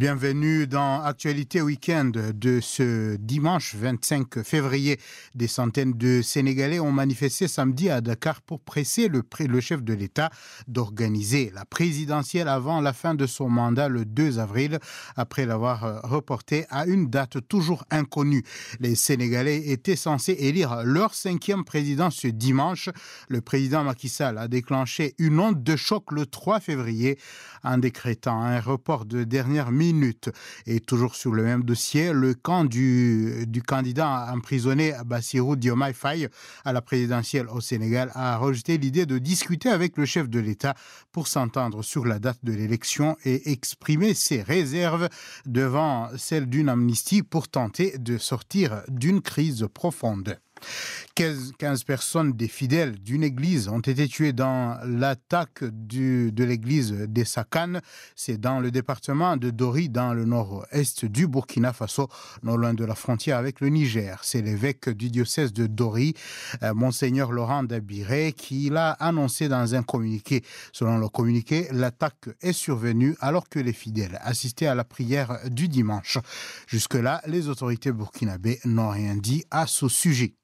Bienvenue dans Actualité Week-end de ce dimanche 25 février. Des centaines de Sénégalais ont manifesté samedi à Dakar pour presser le, le chef de l'État d'organiser la présidentielle avant la fin de son mandat le 2 avril, après l'avoir reporté à une date toujours inconnue. Les Sénégalais étaient censés élire leur cinquième président ce dimanche. Le président Macky Sall a déclenché une onde de choc le 3 février en décrétant un report de dernière minute et toujours sur le même dossier, le camp du, candidat emprisonné Bassirou Diomaye Faye à la présidentielle au Sénégal a rejeté l'idée de discuter avec le chef de l'État pour s'entendre sur la date de l'élection et exprimer ses réserves devant celle d'une amnistie pour tenter de sortir d'une crise profonde. 15, personnes des fidèles d'une église ont été tuées dans l'attaque de l'église des Sakan. C'est dans le département de Dori, dans le nord-est du Burkina Faso, non loin de la frontière avec le Niger. C'est l'évêque du diocèse de Dori, euh, Monseigneur Laurent Dabiré, qui l'a annoncé dans un communiqué. Selon le communiqué, l'attaque est survenue alors que les fidèles assistaient à la prière du dimanche. Jusque-là, les autorités burkinabées n'ont rien dit à ce sujet.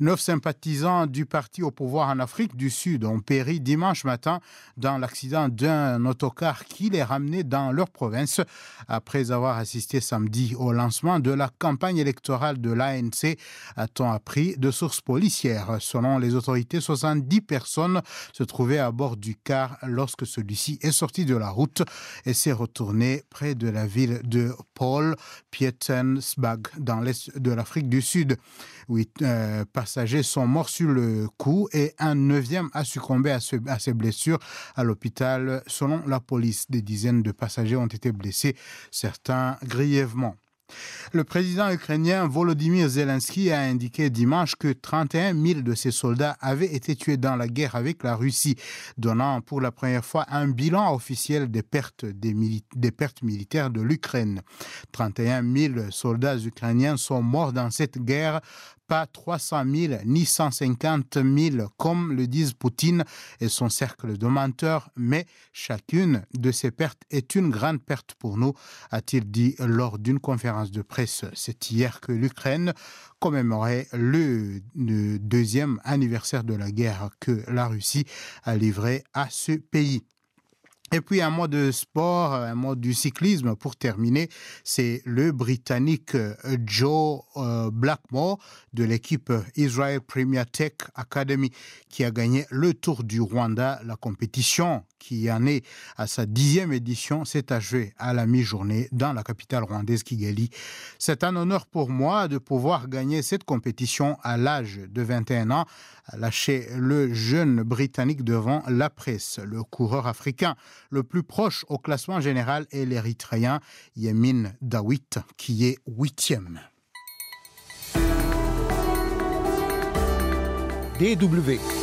Neuf sympathisants du parti au pouvoir en Afrique du Sud ont péri dimanche matin dans l'accident d'un autocar qui les ramenait dans leur province après avoir assisté samedi au lancement de la campagne électorale de l'ANC, a-t-on appris de sources policières? Selon les autorités, 70 personnes se trouvaient à bord du car lorsque celui-ci est sorti de la route et s'est retourné près de la ville de Paul Pietensbach dans l'est de l'Afrique du Sud. Huit euh, passagers sont morts sur le coup et un neuvième a succombé à, ses blessures à l'hôpital. Selon la police, des dizaines de passagers ont été blessés, certains grièvement. Le président ukrainien Volodymyr Zelensky a indiqué dimanche que 31 000 de ses soldats avaient été tués dans la guerre avec la Russie, donnant pour la première fois un bilan officiel des pertes militaires de l'Ukraine. 31 000 soldats ukrainiens sont morts dans cette guerre pas 300 000 ni 150 000 comme le disent Poutine et son cercle de menteurs, mais chacune de ces pertes est une grande perte pour nous, a-t-il dit lors d'une conférence de presse. C'est hier que l'Ukraine commémorait le, deuxième anniversaire de la guerre que la Russie a livrée à ce pays. Et puis un mot de sport, un mot du cyclisme. Pour terminer, c'est le Britannique euh, Joe euh, Blackmore de l'équipe Israel Premier Tech Academy qui a gagné le Tour du Rwanda, la compétition qui en est à sa dixième édition s'est achevée à la mi-journée dans la capitale rwandaise Kigali. C'est un honneur pour moi de pouvoir gagner cette compétition à l'âge de 21 ans, lâché le jeune Britannique devant la presse, le coureur africain le plus proche au classement général est l'Érythréen Yemin Dawit, qui est huitième. DW